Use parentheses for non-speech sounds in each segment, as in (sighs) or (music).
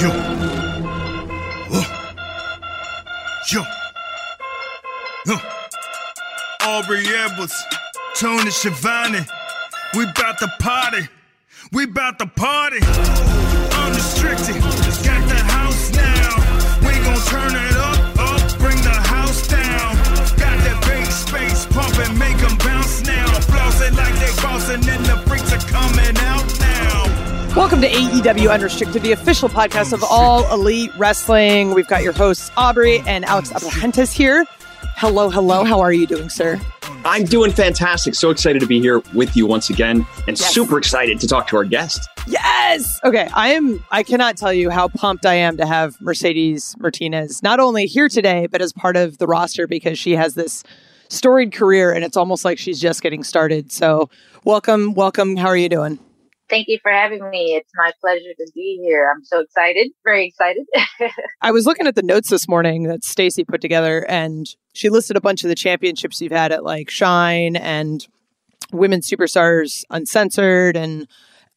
Yo. Uh. Yo. Uh. Aubrey Edwards, Tony Schiavone. We bout to party. We bout to party. Unrestricted. Got the house now. We gon' turn it up, up. Bring the house down. Got that big space pumping, make them bounce now. Flossing like they bossing, and the freaks Welcome to AEW Unrestricted, the official podcast of all elite wrestling. We've got your hosts, Aubrey and Alex Abrahantes here. Hello, hello. How are you doing, sir? I'm doing fantastic. So excited to be here with you once again and Yes. super excited to talk to our guest. Yes. Okay. I am, I cannot tell you how pumped I am to have Mercedes Martinez not only here today, but as part of the roster because she has this storied career and it's almost like she's just getting started. So, welcome, welcome. How are you doing? Thank you for having me. It's my pleasure to be here. I'm so excited, very excited. (laughs) I was looking at the notes this morning that Stacy put together, and she listed a bunch of the championships you've had at like Shine and Women's Superstars Uncensored and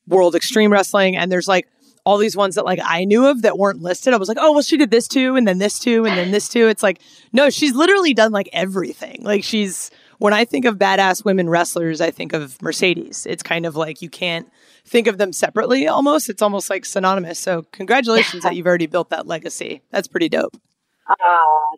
World Extreme Wrestling. And there's like all these ones that like I knew of that weren't listed. I was like, oh, well, she did this too, and then this too, and then this too. It's like, no, she's literally done like everything. Like she's, when I think of badass women wrestlers, I think of Mercedes. It's kind of like you can't think of them separately almost. It's almost like synonymous. So congratulations that (laughs) you've already built that legacy. That's pretty dope. uh,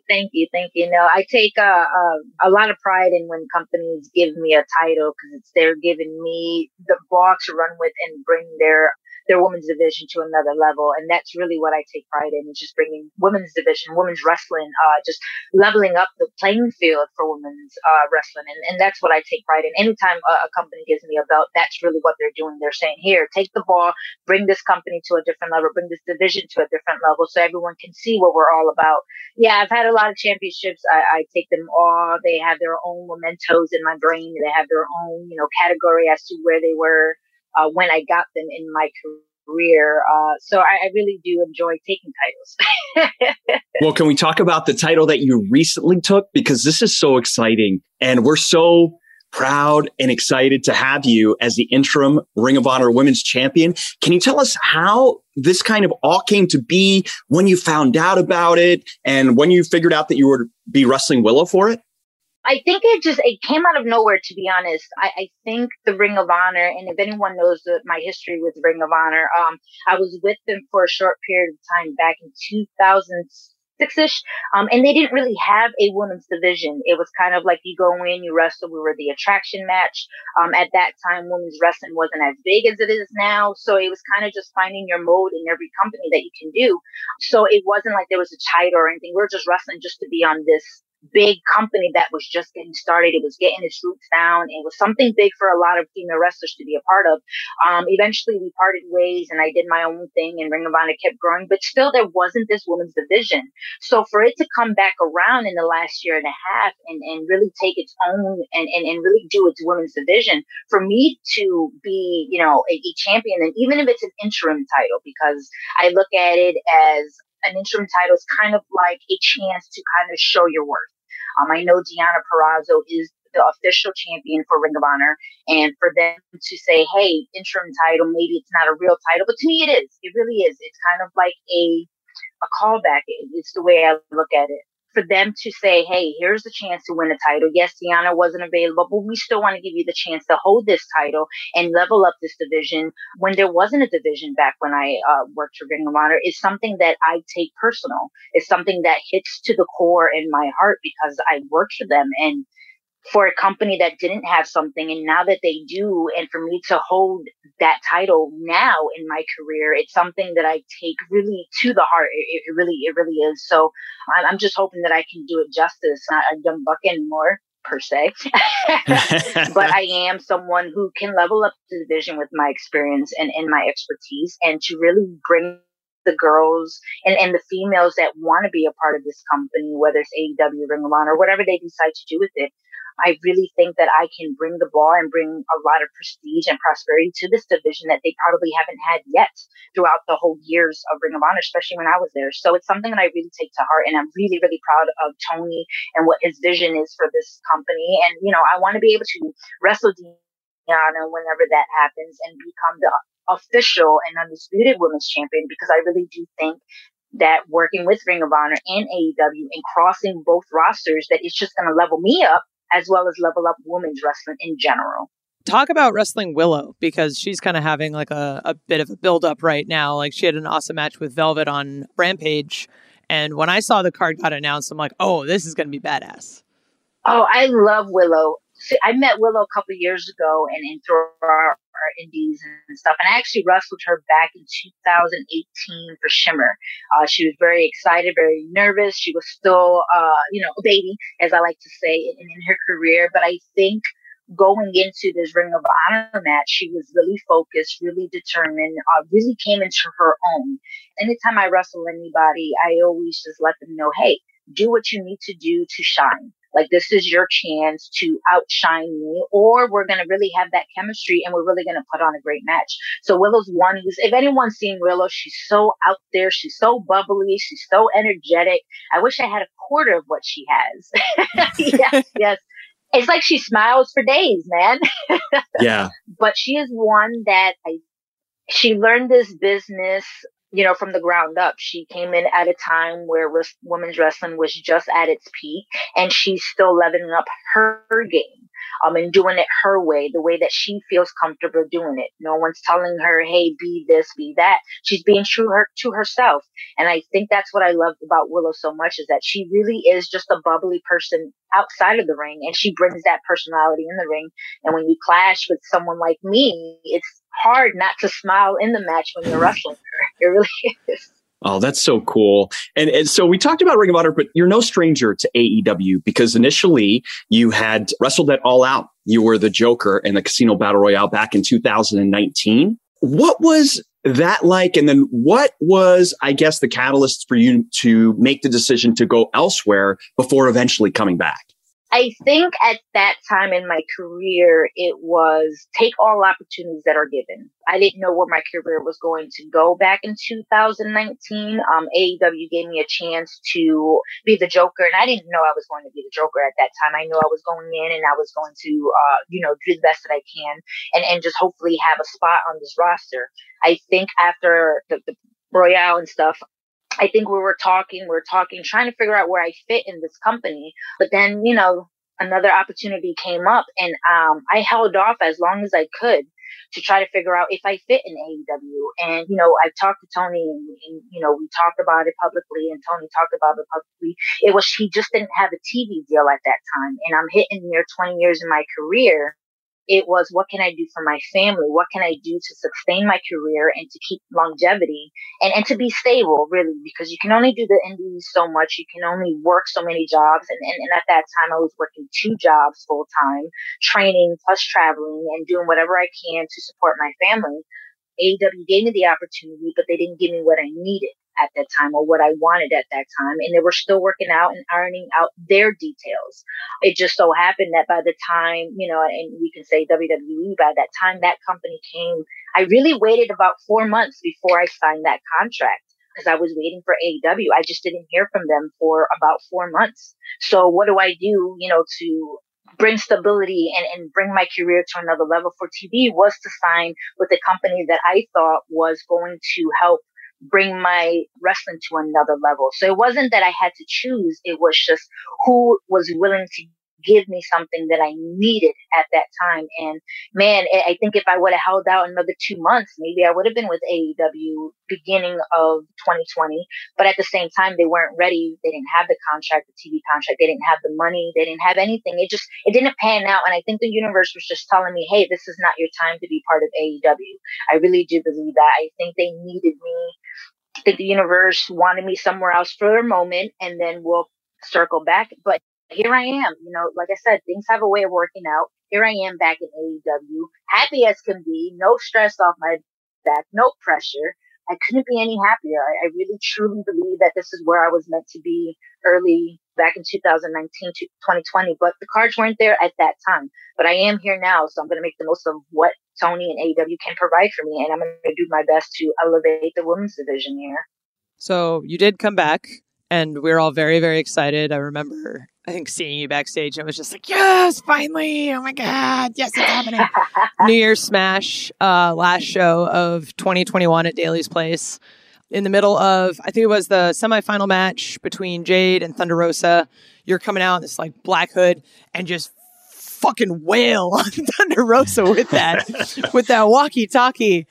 thank you, thank you. No, I take uh, uh, a lot of pride in when companies give me a title because it's they're giving me the ball to run with and bring their their women's division to another level, and that's really what I take pride in. Is just bringing women's division, women's wrestling, uh, just leveling up the playing field for women's uh, wrestling, and, and that's what I take pride in. Anytime a, a company gives me a belt, that's really what they're doing. They're saying, "Here, take the ball, bring this company to a different level, bring this division to a different level, so everyone can see what we're all about." Yeah, I've had a lot of championships. I, I take them all. They have their own mementos in my brain. They have their own, you know, category as to where they were uh, when I got them in my career. Uh, so I, I really do enjoy taking titles. (laughs) Well, can we talk about the title that you recently took? Because this is so exciting and we're so proud and excited to have you as the interim Ring of Honor Women's Champion. Can you tell us how this kind of all came to be when you found out about it and when you figured out that you would be wrestling Willow for it? I think it just it came out of nowhere. To be honest, I, I think the Ring of Honor, and if anyone knows the, my history with Ring of Honor, um, I was with them for a short period of time back in 2006 ish, um, and they didn't really have a women's division. It was kind of like you go in, you wrestle. We were the attraction match. Um, at that time, women's wrestling wasn't as big as it is now, so it was kind of just finding your mode in every company that you can do. So it wasn't like there was a title or anything. We were just wrestling just to be on this big company that was just getting started. It was getting its roots down. It was something big for a lot of female wrestlers to be a part of. Um, eventually we parted ways and I did my own thing and Ring of Honor kept growing, but still there wasn't this women's division. So for it to come back around in the last year and a half and, and really take its own and, and, and really do its women's division, for me to be, you know, a, a champion and even if it's an interim title, because I look at it as an interim title is kind of like a chance to kind of show your worth. Um, I know Deonna Purrazzo is the official champion for Ring of Honor, and for them to say, "Hey, interim title, maybe it's not a real title," but to me, it is. It really is. It's kind of like a a callback. It's the way I look at it. For them to say, "Hey, here's the chance to win a title." Yes, Deonna wasn't available, but we still want to give you the chance to hold this title and level up this division when there wasn't a division back when I uh, worked for Ring of Honor is something that I take personal. It's something that hits to the core in my heart because I worked for them and for a company that didn't have something and now that they do and for me to hold that title now in my career it's something that i take really to the heart. It, it really it really is. So I'm, just hoping that i can do it justice not a young buck anymore per se, (laughs) but I am someone who can level up the division with my experience and, and my expertise and to really bring the girls and, and the females that want to be a part of this company, whether it's AEW, Ring of Honor, or whatever they decide to do with it, I really think that I can bring the ball and bring a lot of prestige and prosperity to this division that they probably haven't had yet throughout the whole years of Ring of Honor, especially when I was there. So it's something that I really take to heart and I'm really, really proud of Tony and what his vision is for this company. And, you know, I want to be able to wrestle Diana whenever that happens and become the official and undisputed women's champion because I really do think that working with Ring of Honor and AEW and crossing both rosters, that it's just going to level me up as well as level up women's wrestling in general. Talk about wrestling Willow because she's kind of having like a, a bit of a build up right now. Like she had an awesome match with Velvet on Rampage. And when I saw the card got announced, I'm like, oh, this is going to be badass. Oh, I love Willow. See, I met Willow a couple years ago and in through our, our indies and stuff. And I actually wrestled her back in 2018 for Shimmer. Uh, she was very excited, very nervous. She was still, uh, you know, a baby, as I like to say, in, in her career. But I think going into this Ring of Honor match, she was really focused, really determined, uh, really came into her own. Anytime I wrestle anybody, I always just let them know, hey, do what you need to do to shine. Like this is your chance to outshine me, or we're going to really have that chemistry and we're really going to put on a great match. So Willow's one who's, if anyone's seen Willow, she's so out there. She's so bubbly. She's so energetic. I wish I had a quarter of what she has. (laughs) yes, (laughs) yes. It's like she smiles for days, man. (laughs) yeah. But she is one that I, she learned this business you know, from the ground up. She came in at a time where res- women's wrestling was just at its peak and she's still leveling up her game. Um, and doing it her way, the way that she feels comfortable doing it. No one's telling her, "Hey, be this, be that." She's being true her to herself, and I think that's what I loved about Willow so much is that she really is just a bubbly person outside of the ring, and she brings that personality in the ring. And when you clash with someone like me, it's hard not to smile in the match when you're (laughs) wrestling her. (laughs) It really is. Oh, that's so cool. And, and so we talked about Ring of Honor, but you're no stranger to AEW because initially you had wrestled at All Out. You were the Joker in the Casino Battle Royale back in 2019. What was that like? And then what was, I guess, the catalyst for you to make the decision to go elsewhere before eventually coming back? I think at that time in my career, it was take all opportunities that are given. I didn't know where my career was going to go back in 2019. Um, AEW gave me a chance to be the Joker, and I didn't know I was going to be the Joker at that time. I knew I was going in and I was going to, uh, you know, do the best that I can and, and just hopefully have a spot on this roster. I think after the, the Royale and stuff, I think we were talking, we were talking, trying to figure out where I fit in this company. But then, you know, another opportunity came up and um, I held off as long as I could to try to figure out if I fit in AEW. And, you know, I've talked to Tony and, and, you know, we talked about it publicly and Tony talked about it publicly. It was, he just didn't have a TV deal at that time. And I'm hitting near 20 years in my career it was what can I do for my family? What can I do to sustain my career and to keep longevity and, and to be stable, really, because you can only do the indies so much. You can only work so many jobs. And, and, and at that time, I was working two jobs full time, training plus traveling and doing whatever I can to support my family. AEW gave me the opportunity, but they didn't give me what I needed at that time or what I wanted at that time. And they were still working out and ironing out their details. It just so happened that by the time, you know, and we can say WWE, by that time that company came, I really waited about four months before I signed that contract because I was waiting for AEW. I just didn't hear from them for about four months. So what do I do, you know, to bring stability and, and bring my career to another level for TV was to sign with a company that I thought was going to help bring my wrestling to another level. So it wasn't that I had to choose. It was just who was willing to give me something that I needed at that time. And man, I think if I would have held out another two months, maybe I would have been with AEW beginning of 2020. But at the same time, they weren't ready. They didn't have the contract, the TV contract. They didn't have the money. They didn't have anything. It just, it didn't pan out. And I think the universe was just telling me, Hey, this is not your time to be part of AEW. I really do believe that. I think they needed me that the universe wanted me somewhere else for a moment and then we'll circle back. But here I am. You know, like I said, things have a way of working out. Here I am back in AEW, happy as can be, no stress off my back, no pressure. I couldn't be any happier. I, I really truly believe that this is where I was meant to be early back in 2019 to 2020, but the cards weren't there at that time. But I am here now, so I'm going to make the most of what Tony and AEW can provide for me, and I'm going to do my best to elevate the women's division here. So you did come back, and we are all very, very excited. I remember, I think, seeing you backstage. I was just like, yes, finally! Oh my god, yes, it's happening! (laughs) New Year's Smash, uh, last show of 2021 at Daly's Place in the middle of, I think it was the semifinal match between Jade and Thunder Rosa. You're coming out in this like black hood and just fucking wail (laughs) on Thunder Rosa with that, (laughs) with that walkie talkie.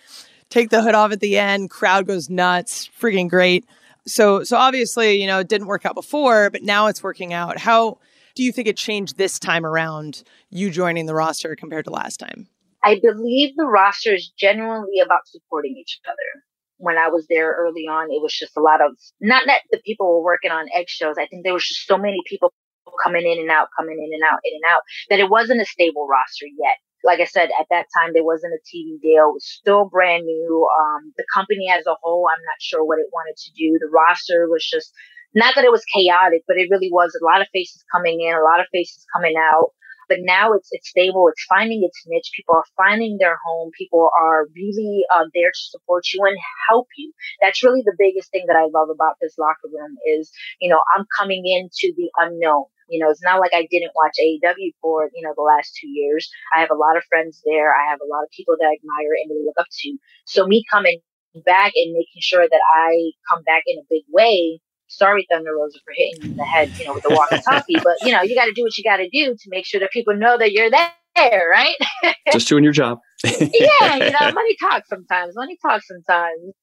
Take the hood off at the end. Crowd goes nuts. Freaking great. So, so obviously, you know, it didn't work out before, but now it's working out. How do you think it changed this time around, you joining the roster compared to last time? I believe the roster is genuinely about supporting each other when I was there early on, it was just a lot of not that the people were working on eggshells. I think there was just so many people coming in and out, coming in and out, in and out, that it wasn't a stable roster yet. Like I said, at that time there wasn't a TV deal. It was still brand new. Um, the company as a whole, I'm not sure what it wanted to do. The roster was just not that it was chaotic, but it really was a lot of faces coming in, a lot of faces coming out. But now it's it's stable. It's finding its niche. People are finding their home. People are really uh, there to support you and help you. That's really the biggest thing that I love about this locker room is you know I'm coming into the unknown. You know, it's not like I didn't watch AEW for, you know, the last two years. I have a lot of friends there. I have a lot of people that I admire and really look up to. So me coming back and making sure that I come back in a big way sorry, Thunder Rosa, for hitting you in the head, you know, with the walkie-talkie. but you know, you got to do what you got to do to make sure that people know that you're there, right? (laughs) Just doing your job. yeah, you know, (laughs) money talks sometimes. Money talks sometimes.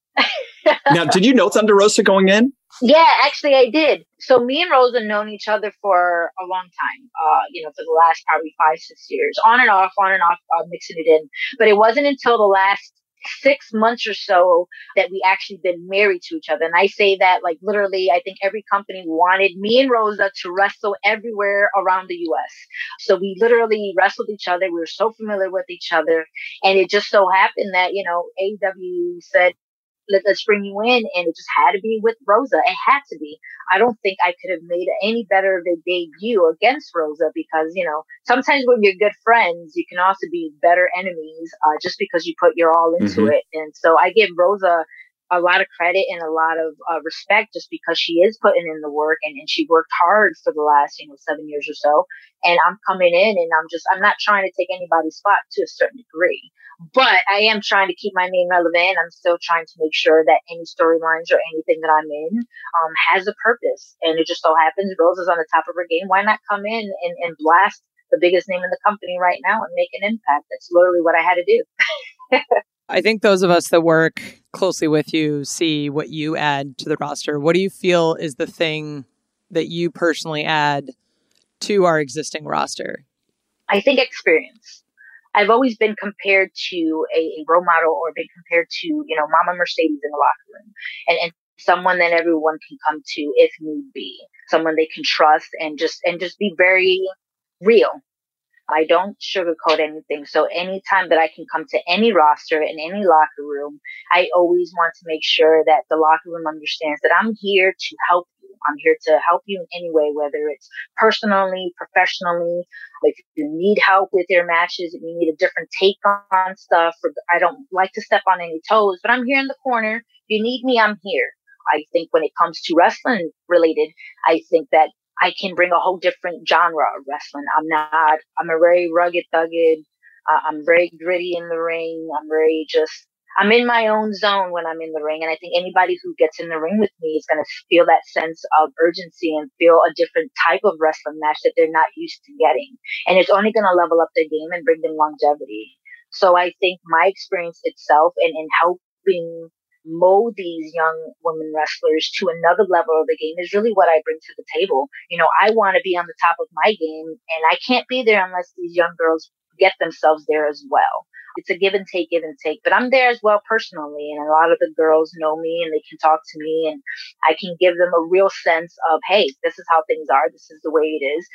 (laughs) now, did you know Thunder Rosa going in? Yeah, actually, I did. So me and Rosa known each other for a long time. Uh, you know, for the last probably five, six years, on and off, on and off, uh, mixing it in. But it wasn't until the last six months or so that we actually been married to each other. And I say that like literally, I think every company wanted me and Rosa to wrestle everywhere around the US. So we literally wrestled each other. We were so familiar with each other. And it just so happened that, you know, AEW said, let, us bring you in. And it just had to be with Rosa. It had to be. I don't think I could have made any better of a debut against Rosa because, you know, sometimes when you're good friends, you can also be better enemies, uh, just because you put your all into mm-hmm. it. And so I give Rosa a lot of credit and a lot of uh, respect just because she is putting in the work and, and she worked hard for the last, you know, seven years or so. And I'm coming in and I'm just, I'm not trying to take anybody's spot to a certain degree, but I am trying to keep my name relevant. I'm still trying to make sure that any storylines or anything that I'm in, um, has a purpose. And it just so happens Rose is on the top of her game. Why not come in and, and blast the biggest name in the company right now and make an impact? That's literally what I had to do. (laughs) I think those of us that work closely with you see what you add to the roster. What do you feel is the thing that you personally add to our existing roster? I think experience. I've always been compared to a, a role model or been compared to, you know, Mama Mercedes in the locker room and, and someone that everyone can come to if need be, someone they can trust and just, and just be very real I don't sugarcoat anything. So anytime that I can come to any roster in any locker room, I always want to make sure that the locker room understands that I'm here to help you. I'm here to help you in any way, whether it's personally, professionally. If you need help with your matches, if you need a different take on stuff, I don't like to step on any toes, but I'm here in the corner. If you need me, I'm here. I think when it comes to wrestling related, I think that I can bring a whole different genre of wrestling. I'm not, I'm a very rugged, thugged. Uh, I'm very gritty in the ring. I'm very just, I'm in my own zone when I'm in the ring. And I think anybody who gets in the ring with me is going to feel that sense of urgency and feel a different type of wrestling match that they're not used to getting. And it's only going to level up their game and bring them longevity. So I think my experience itself and in helping mold these young women wrestlers to another level of the game is really what I bring to the table. You know, I want to be on the top of my game and I can't be there unless these young girls get themselves there as well. it's a give and take, give and take. But I'm there as well personally, and a lot of the girls know me and they can talk to me, and I can give them a real sense of, hey, this is how things are, this is the way it is.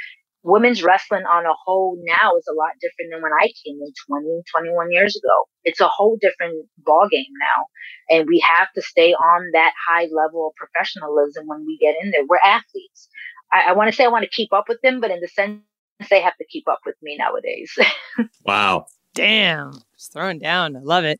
Women's wrestling on a whole now is a lot different than when I came in 20, 21 years ago. It's a whole different ballgame now. And we have to stay on that high level of professionalism when we get in there. We're athletes. I, I want to say I want to keep up with them, but in the sense they have to keep up with me nowadays. (laughs) wow. Damn. Just throwing down. I love it.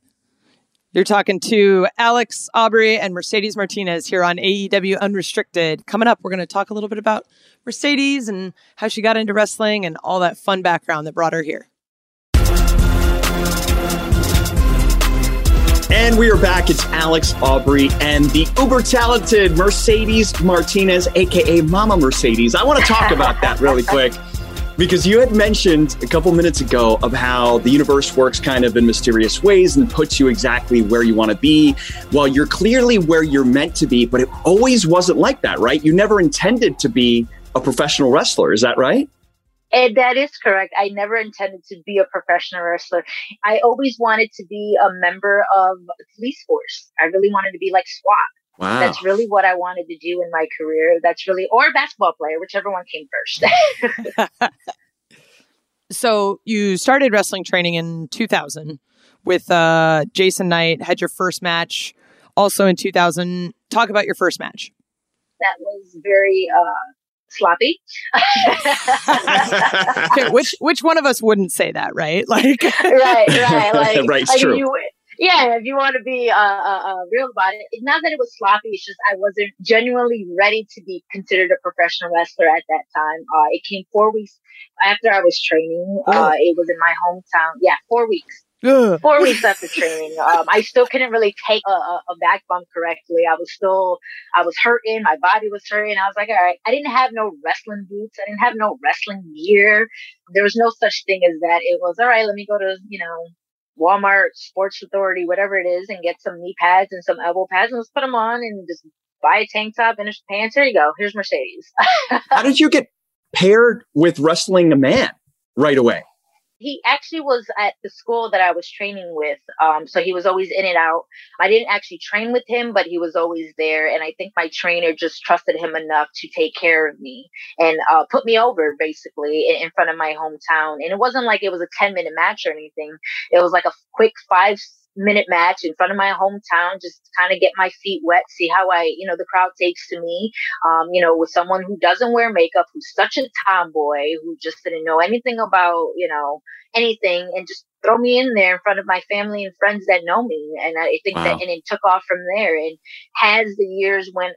You're talking to Alex Aubrey and Mercedes Martinez here on AEW Unrestricted. Coming up, we're going to talk a little bit about Mercedes and how she got into wrestling and all that fun background that brought her here. And we are back. It's Alex Aubrey and the uber talented Mercedes Martinez, aka Mama Mercedes. I want to talk about that really (laughs) quick because you had mentioned a couple minutes ago of how the universe works kind of in mysterious ways and puts you exactly where you want to be. Well, you're clearly where you're meant to be, but it always wasn't like that, right? You never intended to be a professional wrestler. Is that right? And that is correct. I never intended to be a professional wrestler. I always wanted to be a member of the police force. I really wanted to be like SWAT. Wow. That's really what I wanted to do in my career. That's really, or a basketball player, whichever one came first. (laughs) so you started wrestling training in 2000 with uh, Jason Knight, had your first match also in 2000. Talk about your first match. That was very uh, sloppy. (laughs) okay, which which one of us wouldn't say that, right? Like, right, right, (laughs) like, right, like true. You, yeah, if you want to be uh, uh, uh, real about it, it's not that it was sloppy. It's just I wasn't genuinely ready to be considered a professional wrestler at that time. Uh, it came four weeks after I was training. Uh, it was in my hometown. Yeah, four weeks. Four weeks after training, um, I still couldn't really take a, a, a, back bump correctly. I was still, I was hurting. My body was hurting. I was like, all right, I didn't have no wrestling boots. I didn't have no wrestling gear. There was no such thing as that. It was, all right, let me go to, you know, Walmart, Sports Authority, whatever it is, and get some knee pads and some elbow pads and let's put them on and just buy a tank top and pants. Here you go. Here's Mercedes. (laughs) How did you get paired with wrestling a man right away? He actually was at the school that I was training with. Um, so he was always in and out. I didn't actually train with him, but he was always there. And I think my trainer just trusted him enough to take care of me and uh, put me over basically in, in front of my hometown. And it wasn't like it was a 10 minute match or anything. It was like a quick five minute match in front of my hometown, just kind of get my feet wet, see how I, you know, the crowd takes to me. Um, you know, with someone who doesn't wear makeup, who's such a tomboy, who just didn't know anything about, you know, anything and just throw me in there in front of my family and friends that know me. And I think wow. that, and it took off from there. And as the years went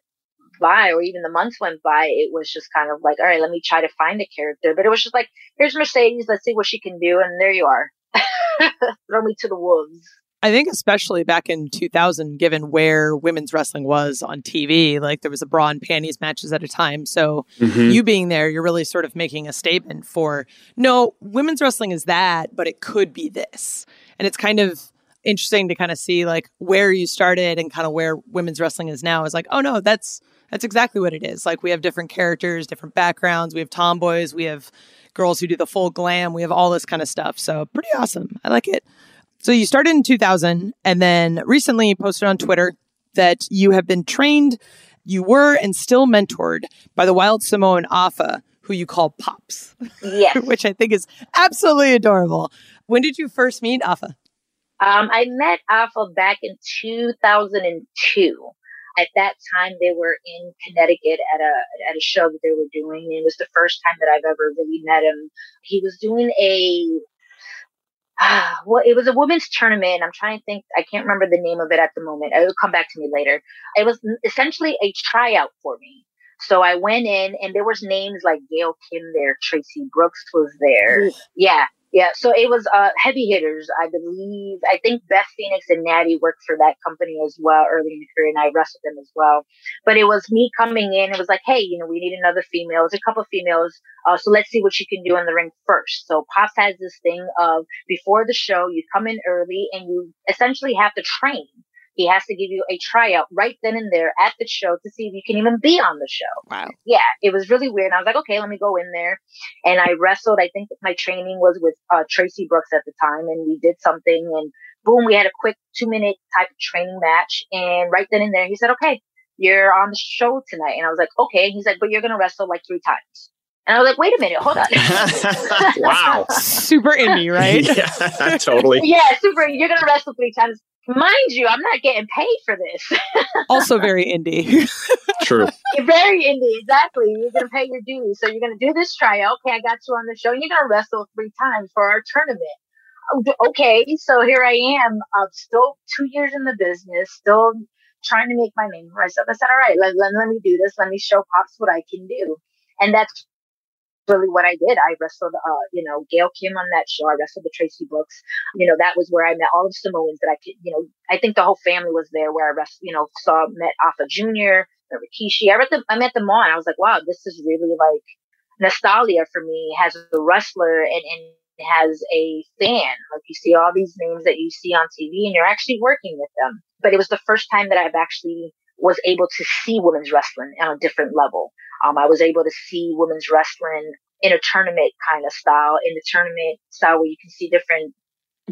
by or even the months went by, it was just kind of like, all right, let me try to find a character. But it was just like, here's Mercedes, let's see what she can do. And there you are. (laughs) Throw me to the wolves. I think especially back in 2000, given where women's wrestling was on TV, like there was a bra and panties matches at a time. So mm-hmm. you being there, you're really sort of making a statement for no, women's wrestling is that, but it could be this. And it's kind of interesting to kind of see like where you started and kind of where women's wrestling is now is like, oh no, that's that's exactly what it is. Like we have different characters, different backgrounds, we have tomboys, we have girls who do the full glam, we have all this kind of stuff. So pretty awesome. I like it. So you started in 2000 and then recently posted on Twitter that you have been trained, you were and still mentored by the wild Samoan Afa, who you call Pops. Yes. (laughs) which I think is absolutely adorable. When did you first meet Afa? Um, I met Afa back in 2002. At that time, they were in Connecticut at a at a show that they were doing. It was the first time that I've ever really met him. He was doing a (sighs) well, it was a women's tournament. I'm trying to think. I can't remember the name of it at the moment. It will come back to me later. It was essentially a tryout for me. So I went in and there was names like Gail Kim there, Traci Brooks was there. Yeah. Yeah, so it was uh, heavy hitters, I believe. I think Beth Phoenix and Nattie worked for that company as well early in the career, and I wrestled them as well. But it was me coming in. It was like, hey, you know, we need another female. It's a couple of females, uh, so let's see what you can do in the ring first. So Pops has this thing of before the show, you come in early and you essentially have to train he has to give you a tryout right then and there at the show to see if you can even be on the show. Wow. Yeah, it was really weird. And I was like, okay, let me go in there. And I wrestled. I think my training was with uh, Traci Brooks at the time, and we did something. And boom, we had a quick two minute type of training match. And right then and there, he said, okay, you're on the show tonight. And I was like, okay. And he's like, but you're going to wrestle like three times. And I was like, wait a minute, hold on. (laughs) wow. Super indie, right? (laughs) yeah, totally. (laughs) Yeah, super. You're going to wrestle three times. Mind you, I'm not getting paid for this. (laughs) also very indie. (laughs) True. very indie, exactly. You're going to pay your dues. So you're going to do this tryout. Okay, I got you on the show. And you're going to wrestle three times for our tournament. Oh, okay, so here I am, I'm still two years in the business, still trying to make my name for myself. I said, all right, let, let, let me do this. Let me show Pops what I can do. And that's really what I did. I wrestled, uh, you know, Gail Kim on that show. I wrestled the Traci Brooks. You know, that was where I met all of Samoans that I could, you know, I think the whole family was there where I wrestled, you know, saw, met Afa Jr., Rikishi. I them, I met them all and I was like, wow, this is really like nostalgia for me as a wrestler and, and has a fan. Like you see all these names that you see on TV and you're actually working with them. But it was the first time that I've actually was able to see women's wrestling on a different level. Um, I was able to see women's wrestling in a tournament kind of style, in the tournament style where you can see different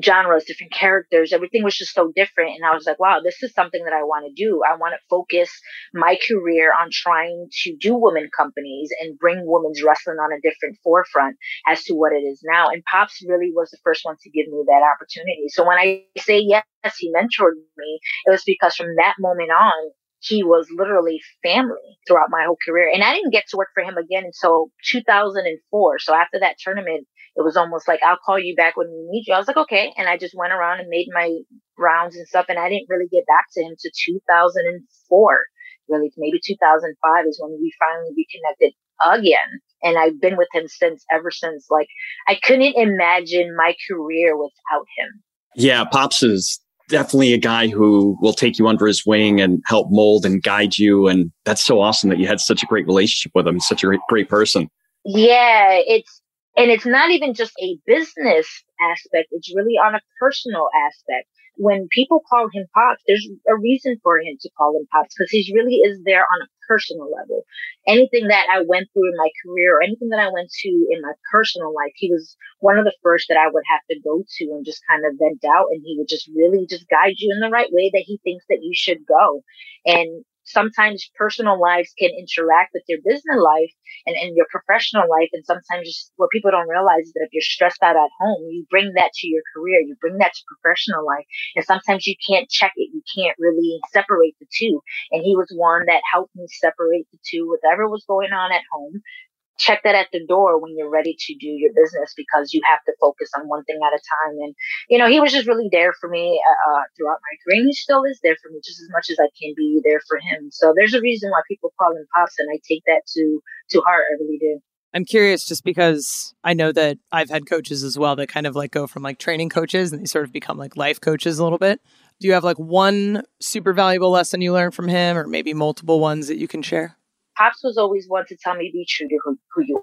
genres, different characters. Everything was just so different. And I was like, wow, this is something that I want to do. I want to focus my career on trying to do women companies and bring women's wrestling on a different forefront as to what it is now. And Pops really was the first one to give me that opportunity. So when I say yes, he mentored me, it was because from that moment on, he was literally family throughout my whole career. And I didn't get to work for him again until 2004. So after that tournament, it was almost like, I'll call you back when we need you. I was like, okay. And I just went around and made my rounds and stuff. And I didn't really get back to him to 2004. Really, maybe 2005 is when we finally reconnected again. And I've been with him since, ever since. Like, I couldn't imagine my career without him. Yeah, Pops is definitely a guy who will take you under his wing and help mold and guide you. And that's so awesome that you had such a great relationship with him. Such a great, great person. Yeah, it's and it's not even just a business aspect. It's really on a personal aspect when people call him Pops, there's a reason for him to call him Pops because he really is there on a personal level. Anything that I went through in my career or anything that I went to in my personal life, he was one of the first that I would have to go to and just kind of vent out. And he would just really just guide you in the right way that he thinks that you should go. And sometimes personal lives can interact with your business life and, and your professional life. And sometimes what people don't realize is that if you're stressed out at home, you bring that to your career, you bring that to professional life. And sometimes you can't check it. You can't really separate the two. And he was one that helped me separate the two. Whatever was going on at home, check that at the door when you're ready to do your business because you have to focus on one thing at a time. And, you know, he was just really there for me uh, uh, throughout my career. And he still is there for me just as much as I can be there for him. So there's a reason why people call him Pops, and I take that to, to heart. I really do. I'm curious just because I know that I've had coaches as well that kind of like go from like training coaches and they sort of become like life coaches a little bit. Do you have like one super valuable lesson you learned from him or maybe multiple ones that you can share? Pops was always one to tell me be true to who, who you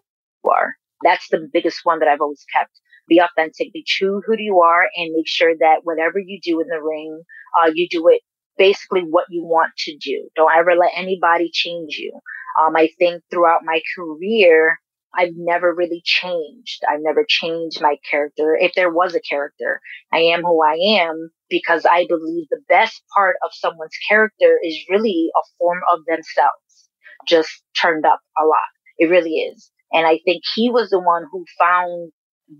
are. That's the biggest one that I've always kept. Be authentic, be true who you are, and make sure that whatever you do in the ring, uh, you do it basically what you want to do. Don't ever let anybody change you. Um, I think throughout my career, I've never really changed. I've never changed my character. If there was a character, I am who I am because I believe the best part of someone's character is really a form of themselves just turned up a lot. It really is. And I think he was the one who found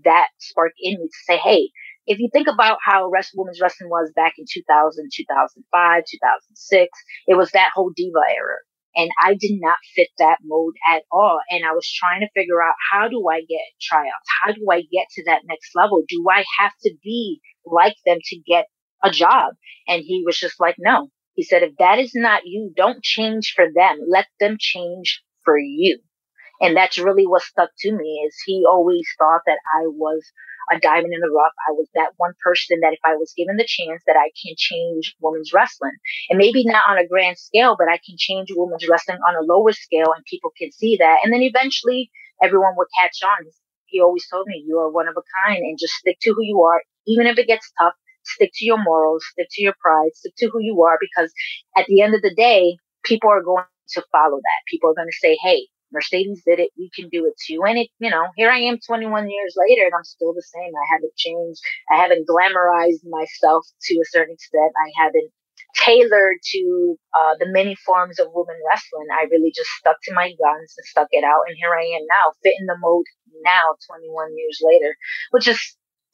that spark in me to say, Hey, if you think about how rest, women's wrestling was back in 2000, 2005, 2006, it was that whole diva era. And I did not fit that mode at all. And I was trying to figure out how do I get tryouts? How do I get to that next level? Do I have to be like them to get a job? And he was just like, no, he said, if that is not you, don't change for them. Let them change for you. And that's really what stuck to me is he always thought that I was a diamond in the rough. I was that one person that if I was given the chance that I can change women's wrestling and maybe not on a grand scale, but I can change women's wrestling on a lower scale and people can see that. And then eventually everyone would catch on. He always told me you are one of a kind and just stick to who you are. Even if it gets tough, stick to your morals, stick to your pride, stick to who you are, because at the end of the day, people are going to follow that. People are going to say, Hey, Mercedes did it. We can do it too. And it, you know, here I am 21 years later and I'm still the same. I haven't changed. I haven't glamorized myself to a certain extent. I haven't tailored to uh, the many forms of women wrestling. I really just stuck to my guns and stuck it out. And here I am now, fit in the mode now, 21 years later, which is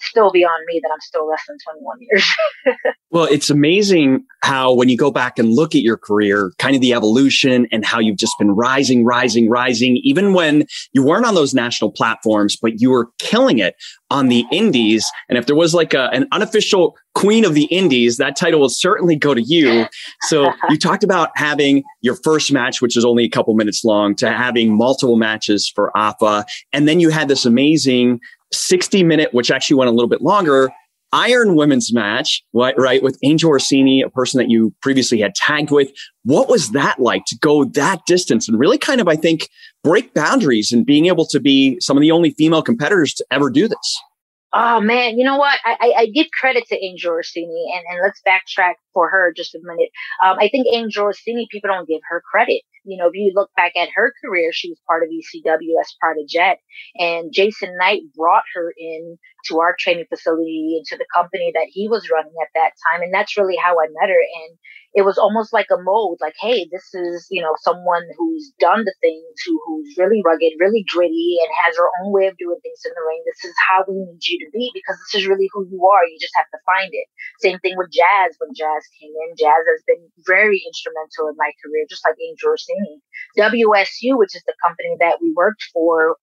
still beyond me that I'm still less than 21 years. (laughs) well, it's amazing how when you go back and look at your career, kind of the evolution and how you've just been rising, rising, rising, even when you weren't on those national platforms, but you were killing it on the indies. And if there was like a, an unofficial queen of the indies, that title will certainly go to you. So (laughs) you talked about having your first match, which is only a couple minutes long, to having multiple matches for APA. And then you had this amazing 60 minute, which actually went a little bit longer, Iron Women's match, right, with Angel Orsini, a person that you previously had tagged with. What was that like to go that distance and really kind of, I think, break boundaries and being able to be some of the only female competitors to ever do this? Oh man, you know what? I, I, I give credit to Angel Orsini, and, and let's backtrack for her just a minute. Um, I think Angel Orsini, people don't give her credit. You know, if you look back at her career, she was part of ECW as part of Jet, and Jason Knight brought her in to our training facility into the company that he was running at that time, and that's really how I met her. And it was almost like a mold, like, hey, this is, you know, someone who's done the things, who, who's really rugged, really gritty, and has her own way of doing things in the ring. This is how we need you to be because this is really who you are. You just have to find it. Same thing with Jazz. When Jazz came in, Jazz has been very instrumental in my career, just like Angel Orsini. WSU, which is the company that we worked for,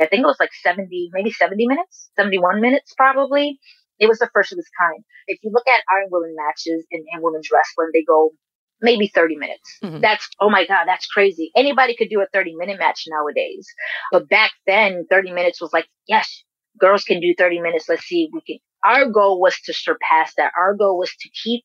I think it was like 70, maybe 70 minutes, 71 minutes probably. It was the first of its kind. If you look at Iron Women matches in, in women's wrestling, they go maybe 30 minutes. Mm-hmm. That's, oh my God, that's crazy. Anybody could do a 30 minute match nowadays. But back then, 30 minutes was like, yes, girls can do 30 minutes. Let's see if we can our goal was to surpass that. Our goal was to keep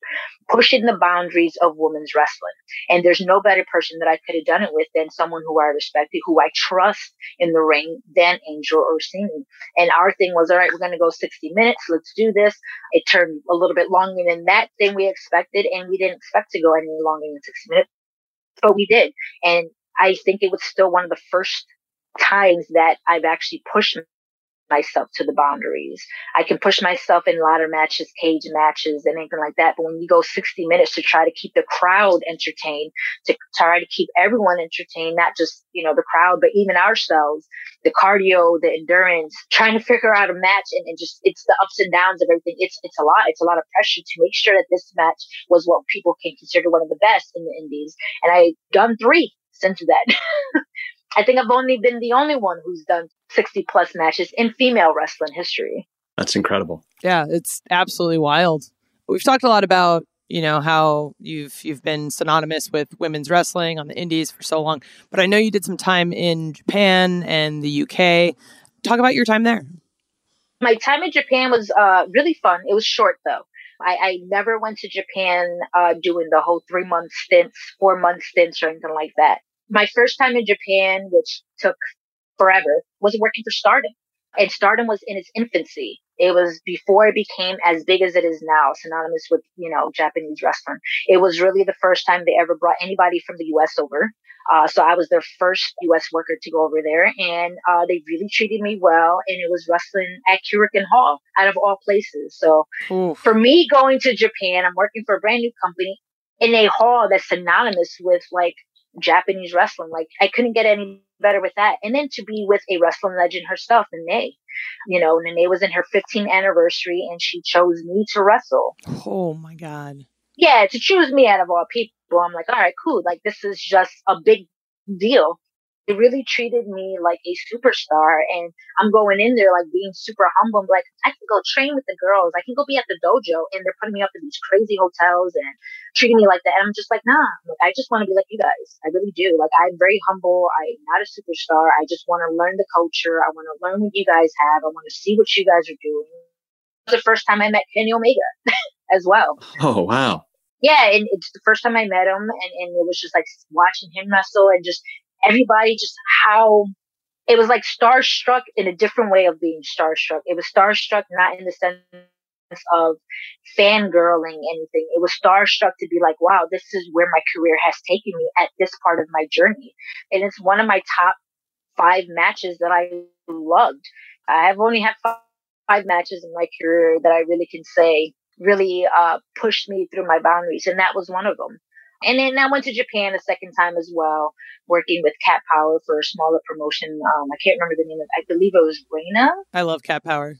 pushing the boundaries of women's wrestling. And there's no better person that I could have done it with than someone who I respected, who I trust in the ring than Angel or Orsini. And our thing was, all right, we're going to go 60 minutes. Let's do this. It turned a little bit longer than that than we expected. And we didn't expect to go any longer than 60 minutes, but we did. And I think it was still one of the first times that I've actually pushed myself to the boundaries. I can push myself in ladder matches, cage matches, and anything like that. But when you go 60 minutes to try to keep the crowd entertained, to try to keep everyone entertained, not just, you know, the crowd, but even ourselves, the cardio, the endurance, (laughs) trying to figure out a match and, and just, it's the ups and downs of everything. It's, it's a lot. It's a lot of pressure to make sure that this match was what people can consider one of the best in the indies. And I done three since then. (laughs) I think I've only been the only one who's done 60 plus matches in female wrestling history. That's incredible. Yeah, it's absolutely wild. We've talked a lot about, you know, how you've you've been synonymous with women's wrestling on the indies for so long, but I know you did some time in Japan and the UK. Talk about your time there. My time in Japan was uh, really fun. It was short though. I, I never went to Japan uh, doing the whole three month stints, four month stints, or anything like that my first time in Japan, which took forever, was working for Stardom. And Stardom was in its infancy. It was before it became as big as it is now, synonymous with, you know, Japanese wrestling. It was really the first time they ever brought anybody from the US over. Uh, so I was their first US worker to go over there and, uh, they really treated me well. And it was wrestling at Korakuen Hall out of all places. So for me going to Japan, I'm working for a brand new company in a hall that's synonymous with like Japanese wrestling. Like I couldn't get any better with that. And then to be with a wrestling legend herself, Nene. You know, Nene was in her 15th anniversary and she chose me to wrestle. Oh my God. Yeah, to choose me out of all people. I'm like, all right, cool. Like this is just a big deal. They really treated me like a superstar and I'm going in there like being super humble. I'm like, I can go train with the girls. I can go be at the dojo and they're putting me up in these crazy hotels and treating me like that. And I'm just like, nah, like, I just want to be like you guys. I really do. Like I'm very humble. I'm not a superstar. I just want to learn the culture. I want to learn what you guys have. I want to see what you guys are doing. the first time I met Kenny Omega (laughs) as well. Oh, wow yeah, and it's the first time I met him, and, and it was just like watching him wrestle and just everybody just how it was like starstruck in a different way of being starstruck. It was starstruck not in the sense of fangirling anything. It was starstruck to be like, wow, this is where my career has taken me at this part of my journey. And it's one of my top five matches that I loved. I have only had five, five matches in my career that I really can say really uh, pushed me through my boundaries, and that was one of them. And then I went to Japan a second time as well, working with Cat Power for a smaller promotion. Um, I can't remember the name of it. I believe it was Reina. I love Cat Power.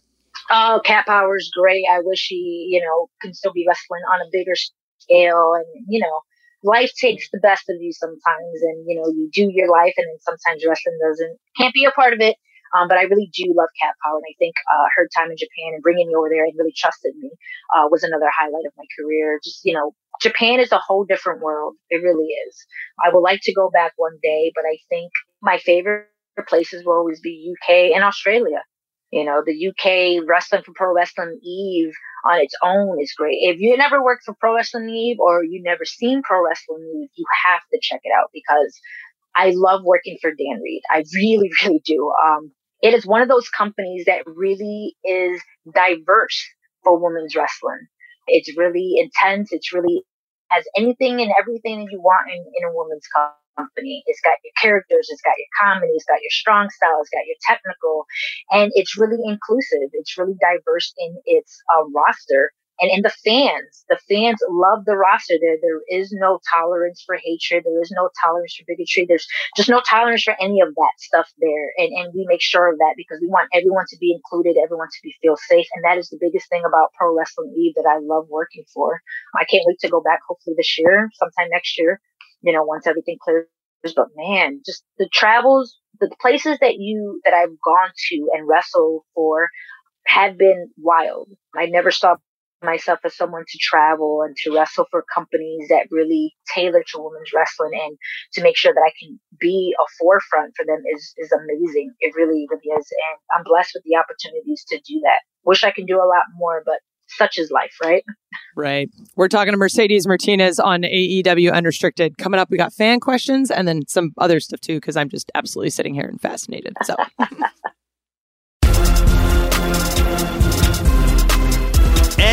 Oh, Cat Power's great. I wish he, you know, can still be wrestling on a bigger scale. And, you know, life takes the best of you sometimes. And, you know, you do your life and then sometimes wrestling doesn't, can't be a part of it. Um, but I really do love Cat Power, and I think uh, her time in Japan and bringing me over there and really trusted me uh, was another highlight of my career. Just you know, Japan is a whole different world. It really is. I would like to go back one day, but I think my favorite places will always be UK and Australia. You know, the UK wrestling for Pro Wrestling Eve on its own is great. If you never worked for Pro Wrestling Eve or you never seen Pro Wrestling Eve, you have to check it out because I love working for Dann Read. I really, (laughs) really do. Um, it is one of those companies that really is diverse for women's wrestling. It's really intense. It's really has anything and everything that you want in, in a woman's company. It's got your characters, it's got your comedy, it's got your strong style, it's got your technical, and it's really inclusive. It's really diverse in its uh, roster and in the fans, the fans love the roster. There, there is no tolerance for hatred. There is no tolerance for bigotry. There's just no tolerance for any of that stuff there. And, and we make sure of that because we want everyone to be included, everyone to be feel safe. And that is the biggest thing about Pro Wrestling Eve that I love working for. I can't wait to go back hopefully this year, sometime next year, you know, once everything clears. But man, just the travels, the places that you, that I've gone to and wrestled for have been wild. I never stopped myself as someone to travel and to wrestle for companies that really tailor to women's wrestling and to make sure that I can be a forefront for them is, is amazing. It really, really is. And I'm blessed with the opportunities to do that. Wish I can do a lot more, but such is life, right? Right. We're talking to Mercedes Martinez on AEW Unrestricted. Coming up, we got fan questions and then some other stuff too, because I'm just absolutely sitting here and fascinated. So. (laughs)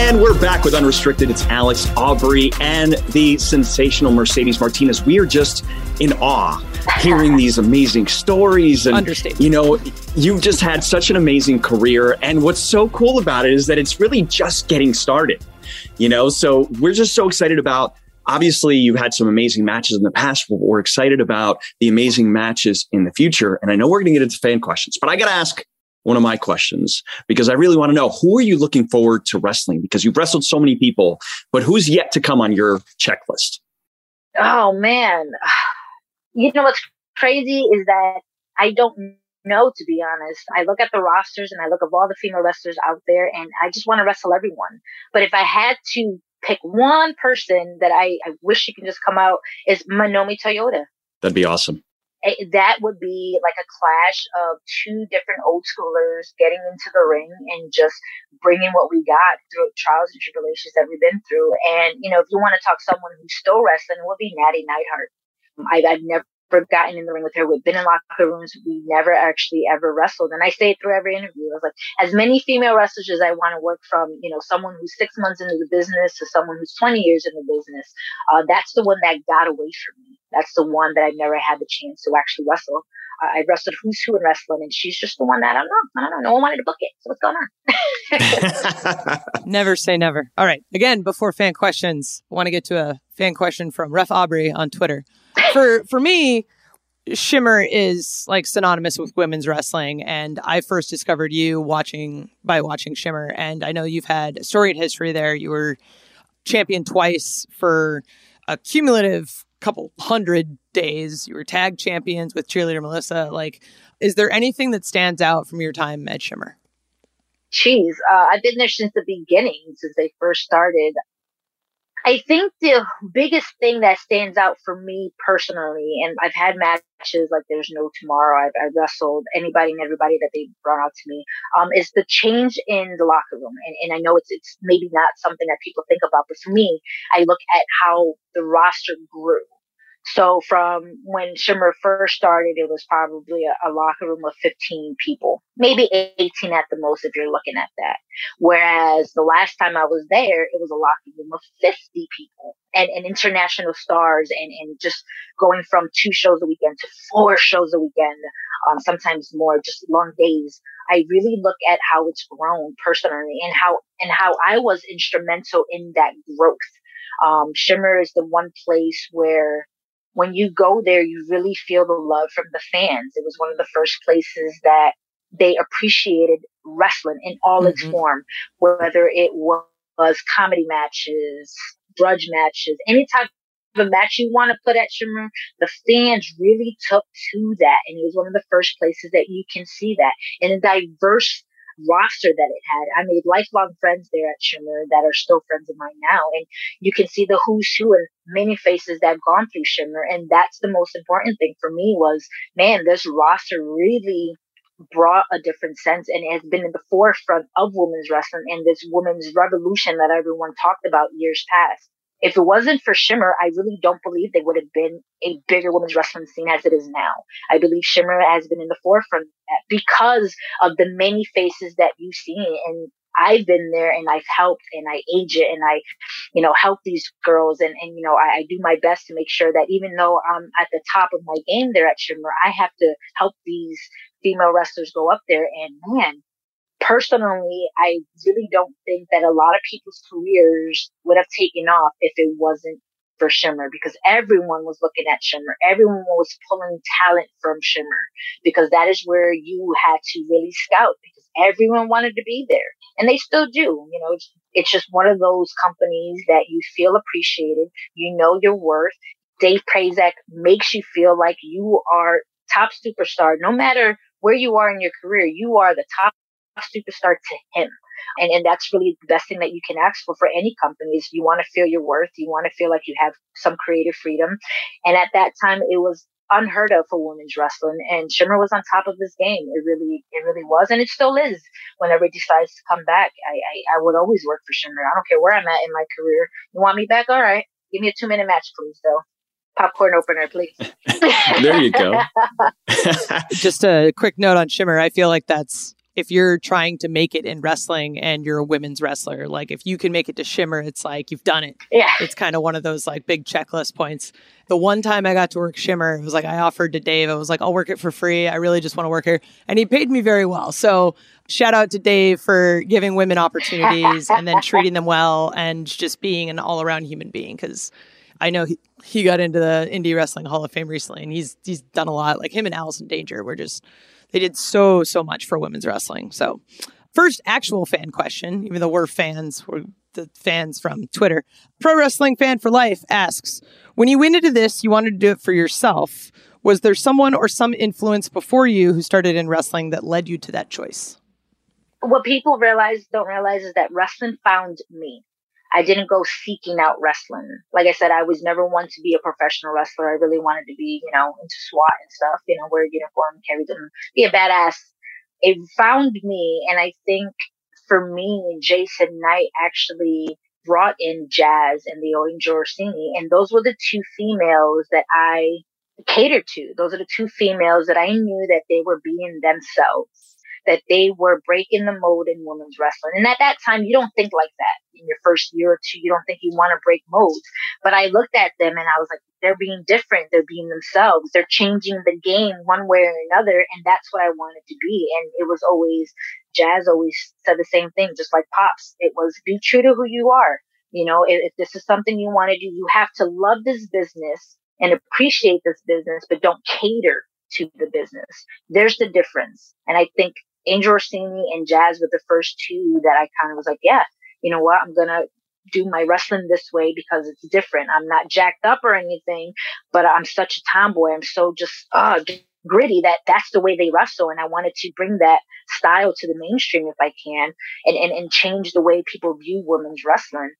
And we're back with Unrestricted. It's Alex Aubrey and the sensational Mercedes Martinez. We are just in awe hearing (laughs) these amazing stories. And, you know, you've just had such an amazing career. And what's so cool about it is that it's really just getting started, you know? So we're just so excited about obviously you've had some amazing matches in the past, but we're excited about the amazing matches in the future. And I know we're going to get into fan questions, but I got to ask one of my questions because I really want to know who are you looking forward to wrestling because you've wrestled so many people, but who's yet to come on your checklist? Oh man. (sighs) You know what's crazy is that I don't know to be honest. I look at the rosters and I look at all the female wrestlers out there and I just want to wrestle everyone. But if I had to pick one person that I, I wish she can just come out is Manami Toyota. That'd be awesome that would be like a clash of two different old schoolers getting into the ring and just bringing what we got through trials and tribulations that we've been through. And, you know, if you want to talk someone who's still wrestling, it would be Nattie Neidhart. I, I've never gotten in the ring with her. We've been in locker rooms. We never actually ever wrestled. And I say it through every interview. I was like, as many female wrestlers as I want to work from, you know, someone who's six months into the business to someone who's 20 years in the business. Uh, that's the one that got away from me. That's the one that I never had the chance to actually wrestle. Uh, I wrestled who's who in wrestling, and she's just the one that I don't know. I don't know. No one wanted to book it. So what's going on? (laughs) (laughs) never say never. All right. Again, before fan questions, I want to get to a fan question from Ref Aubrey on Twitter. For for me, Shimmer is like synonymous with women's wrestling, and I first discovered you watching by watching Shimmer, and I know you've had storied history there. You were champion twice for a cumulative couple hundred days. You were tag champions with cheerleader Melissa. Like, is there anything that stands out from your time at Shimmer? Jeez, uh, I've been there since the beginning, since they first started. I think the biggest thing that stands out for me personally, and I've had matches like there's no tomorrow. I've, I've wrestled anybody and everybody that they brought out to me, um, is the change in the locker room. And, and I know it's, it's maybe not something that people think about, but for me, I look at how the roster grew So from when Shimmer first started, it was probably a, a, locker room of 15 people, maybe 18 at the most if you're looking at that. Whereas the last time I was there, it was a locker room of 50 people and, and international stars and, and just going from two shows a weekend to four shows a weekend, um, sometimes more, just long days. I really look at how it's grown personally and how, and how I was instrumental in that growth. Um, Shimmer is the one place where when you go there, you really feel the love from the fans. It was one of the first places that they appreciated wrestling in all mm-hmm. its form, whether it was comedy matches, grudge matches, any type of match you want to put at Shimmer, the fans really took to that. And it was one of the first places that you can see that in a diverse roster that it had. I made lifelong friends there at Shimmer that are still friends of mine now. And you can see the who's who and many faces that have gone through Shimmer. And that's the most important thing for me was, man, this roster really brought a different sense and it has been in the forefront of women's wrestling and this women's revolution that everyone talked about years past if it wasn't for Shimmer, I really don't believe they would have been a bigger women's wrestling scene as it is now. I believe Shimmer has been in the forefront because of the many faces that you see and I've been there and I've helped and I age it and I, you know, help these girls and, and you know, I, I, do my best to make sure that even though I'm at the top of my game there at Shimmer, I have to help these female wrestlers go up there. And man, personally, I really don't think that a lot of people's careers would have taken off if it wasn't for Shimmer because everyone was looking at Shimmer. Everyone was pulling talent from Shimmer because that is where you had to really scout because everyone wanted to be there and they still do. You know, it's, just one of those companies that you feel appreciated. You know your worth. Dave Prazak makes you feel like you are top superstar. No matter where you are in your career, you are the top superstar to him. And, and that's really the best thing that you can ask for for any company is you want to feel your worth. You want to feel like you have some creative freedom. And at that time, it was unheard of for women's wrestling and Shimmer was on top of his game. It really, it really was. And it still is whenever he decides to come back. I, I, I would always work for Shimmer. I don't care where I'm at in my career. You want me back? All right. Give me a two minute match, please, though popcorn opener, please. (laughs) (laughs) there you go. (laughs) Just a quick note on Shimmer. I feel like that's if you're trying to make it in wrestling and you're a women's wrestler, like if you can make it to Shimmer, it's like you've done it. Yeah. It's kind of one of those like big checklist points. The one time I got to work Shimmer, it was like I offered to Dave, I was like, I'll work it for free. I really just want to work here. And he paid me very well. So shout out to Dave for giving women opportunities and then treating them well and just being an all around human being. Cause I know he, he got into the Indie Wrestling Hall of Fame recently and he's he's done a lot. Like him and Allison Danger were just they did so, so much for women's wrestling. So, first actual fan question, even though we're fans, we're the fans from Twitter. Pro Wrestling Fan for Life asks When you went into this, you wanted to do it for yourself. Was there someone or some influence before you who started in wrestling that led you to that choice? What people realize, don't realize, is that wrestling found me. I didn't go seeking out wrestling. Like I said, I was never one to be a professional wrestler. I really wanted to be, you know, into SWAT and stuff, you know, wear a uniform, carry them, be a badass. It found me. And I think for me, Jason Knight actually brought in Jazz and the Angel Orsini. And those were the two females that I catered to. Those are the two females that I knew that they were being themselves that they were breaking the mold in women's wrestling. And at that time, you don't think like that in your first year or two. You don't think you want to break molds. But I looked at them and I was like, they're being different. They're being themselves. They're changing the game one way or another. And that's what I wanted to be. And it was always, Jazz always said the same thing, just like Pops. It was be true to who you are. You know, if, if this is something you want to do, you have to love this business and appreciate this business, but don't cater to the business. There's the difference. And I think Angel Orsini and Jazz were the first two that I kind of was like, yeah, you know what? I'm going to do my wrestling this way because it's different. I'm not jacked up or anything, but I'm such a tomboy. I'm so just, uh, gritty that that's the way they wrestle. And I wanted to bring that style to the mainstream if I can and, and, and change the way people view women's wrestling.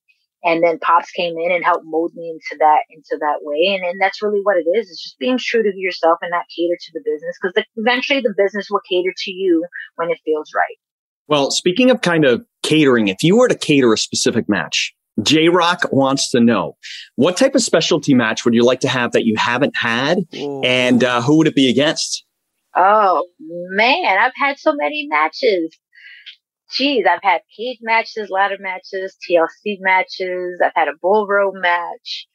And then Pops came in and helped mold me into that, into that way. And, and that's really what it is. It's just being true to yourself and not cater to the business because eventually the business will cater to you when it feels right. Well, speaking of kind of catering, if you were to cater a specific match, J Rock wants to know what type of specialty match would you like to have that you haven't had, Ooh. and uh, who would it be against? Oh man, I've had so many matches. Jeez, I've had cage matches, ladder matches, TLC matches. I've had a bull rope match.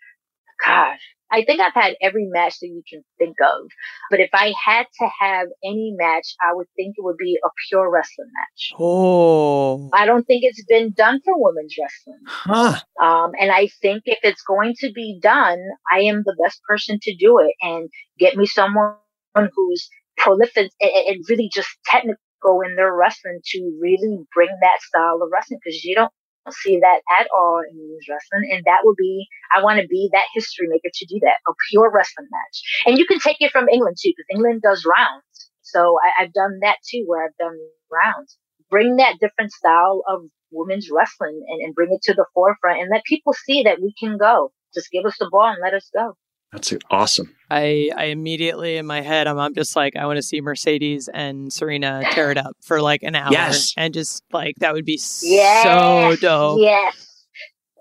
Gosh, I think I've had every match that you can think of. But if I had to have any match, I would think it would be a pure wrestling match. Oh. I don't think it's been done for women's wrestling. Huh. Um, and I think if it's going to be done, I am the best person to do it and get me someone who's prolific and really just technical in their wrestling to really bring that style of wrestling because you don't see that at all in women's wrestling. And that would be, I want to be that history maker to do that, a pure wrestling match. And you can take it from England too, because England does rounds. So I, have done that too, where I've done rounds. Bring that different style of women's wrestling and, and bring it to the forefront and let people see that we can go. Just give us the ball and let us go. That's awesome. I, I immediately in my head, I'm, I'm just like, I want to see Mercedes and Serena tear it up for like an hour. Yes. And just like, that would be yes. so dope. Yes.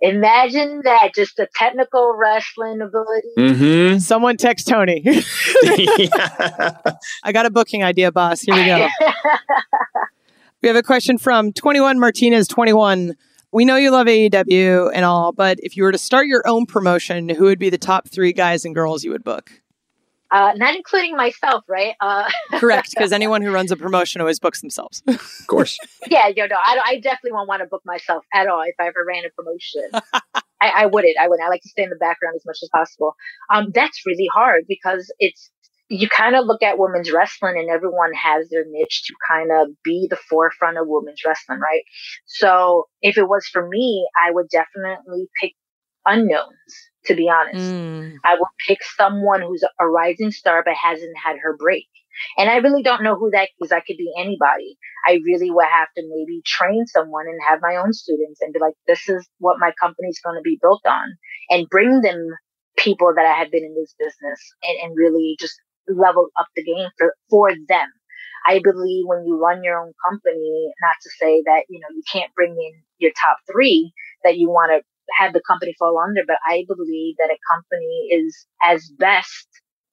Imagine that, just the technical wrestling ability. Mm-hmm. Someone text Tony. (laughs) I got a booking idea, boss. Here we go. (laughs) we have a question from 21 Martinez 21 we know you love AEW and all, but if you were to start your own promotion, who would be the top three guys and girls you would book? Uh, not including myself, right? Uh, (laughs) Correct, because anyone who runs a promotion always books themselves. (laughs) of course. yeah, you know, I, I definitely won't want to book myself at all if I ever ran a promotion. (laughs) I, I, wouldn't. I wouldn't. I like to stay in the background as much as possible. Um, that's really hard because it's you kind of look at women's wrestling and everyone has their niche to kind of be the forefront of women's wrestling, right? So if it was for me, I would definitely pick unknowns, to be honest. Mm. I would pick someone who's a rising star but hasn't had her break. And I really don't know who that is. I could be anybody. I really would have to maybe train someone and have my own students and be like, this is what my company's going to be built on and bring them people that I have been in this business and, and really just level up the game for, for them. I believe when you run your own company, not to say that, you know, you can't bring in your top three that you want to have the company fall under, but I believe that a company is as best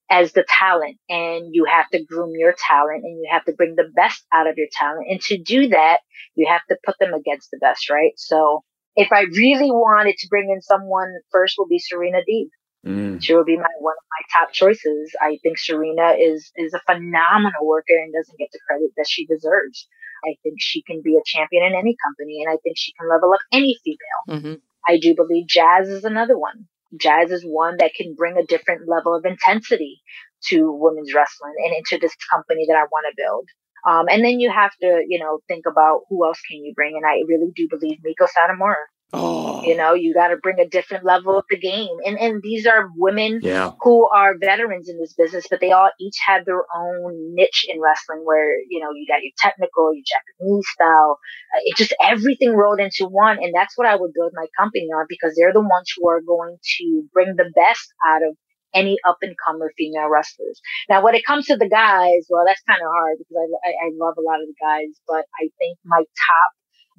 as the talent and you have to groom your talent and you have to bring the best out of your talent. And to do that, you have to put them against the best, right? So if I really wanted to bring in someone first will be Serena Deeb. Mm. She will be my one of my top choices. I think Serena is is a phenomenal worker and doesn't get the credit that she deserves. I think she can be a champion in any company, and I think she can level up any female. Mm-hmm. I do believe Jazz is another one. Jazz is one that can bring a different level of intensity to women's wrestling and into this company that I want to build. Um, and then you have to, you know, think about who else can you bring. And I really do believe Meiko Satomura Oh. You know, you got to bring a different level of the game. And and these are women yeah. who are veterans in this business, but they all each have their own niche in wrestling where, you know, you got your technical, your Japanese style, uh, it just everything rolled into one. And that's what I would build my company on because they're the ones who are going to bring the best out of any up and comer female wrestlers. Now, when it comes to the guys, well, that's kind of hard because I, I, I love a lot of the guys, but I think my top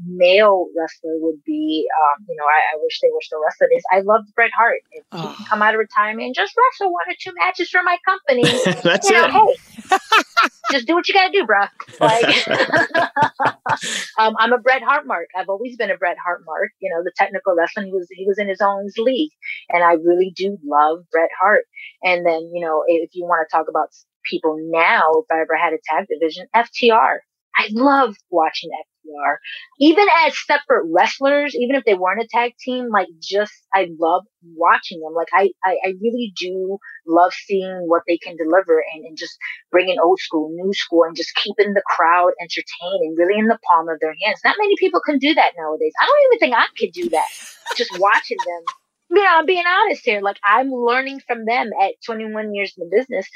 male wrestler would be, um, you know, I, I, wish they were still wrestling, is I loved Bret Hart. If oh. he can come out of retirement and just wrestle one or two matches for my company, (laughs) that's you know, it. Hey, just do what you got to do, bro. Like, (laughs) um, I'm a Bret Hart mark. I've always been a Bret Hart mark. You know, the technical wrestling, he was, he was in his own league. And I really do love Bret Hart. And then, you know, if you want to talk about people now, if I ever had a tag division, FTR. I love watching FTR. Even as separate wrestlers, even if they weren't a tag team, like just, I love watching them. Like I, I, I really do love seeing what they can deliver and, and just bringing old school, new school and just keeping the crowd entertained and really in the palm of their hands. Not many people can do that nowadays. I don't even think I could do that. just watching them you know, I'm being honest here. Like I'm learning from them at 21 years in the business.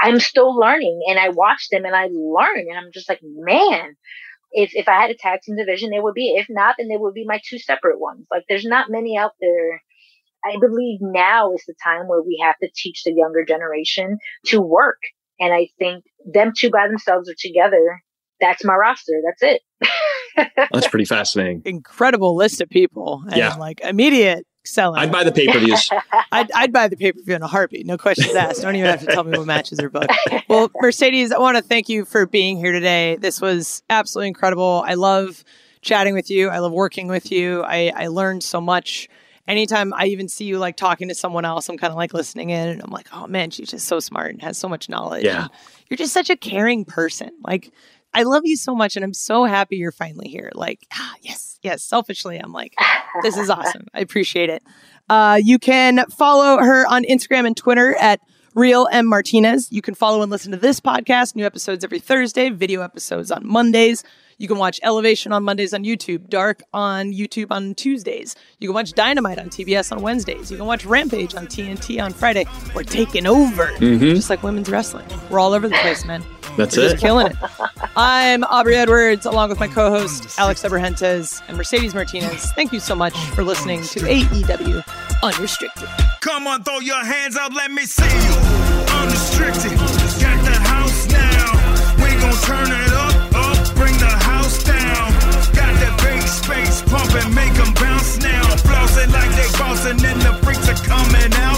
I'm still learning and I watch them and I learn and I'm just like, man, if, if I had a tag team division, they would be. If not, then they would be my two separate ones. Like there's not many out there. I believe now is the time where we have to teach the younger generation to work. And I think them two by themselves or together, that's my roster. That's it. (laughs) That's pretty fascinating. Incredible list of people. And Yeah. like immediate selling. I'd buy the pay per views. (laughs) I'd, I'd buy the pay per view in a heartbeat. No questions asked. Don't even have to tell me what matches are booked. (laughs) Well, Mercedes, I want to thank you for being here today. This was absolutely incredible. I love chatting with you. I love working with you. I, I learned so much. Anytime I even see you like talking to someone else, I'm kind of like listening in and I'm like, oh man, she's just so smart and has so much knowledge. Yeah. And You're just such a caring person. Like, I love you so much and I'm so happy you're finally here. Like, ah, (gasps) yes, yes. Selfishly, I'm like, this is awesome. I appreciate it. Uh, you can follow her on Instagram and Twitter at Real M Martinez. You can follow and listen to this podcast, new episodes every Thursday, video episodes on Mondays. You can watch Elevation on Mondays on YouTube, Dark on YouTube on Tuesdays. You can watch Dynamite on TBS on Wednesdays. You can watch Rampage on TNT on Friday. We're taking over, mm-hmm. just like women's wrestling. We're all over the place, man. (laughs) That's We're it. just killing it. (laughs) I'm Aubrey Edwards, along with my co-host Alex Abrahantes and Mercedes Martinez. Thank you so much for listening to AEW Unrestricted. Come on, throw your hands up, let me see you. Unrestricted. pump and make them bounce now. Flossing like they bouncing and the freaks are coming out.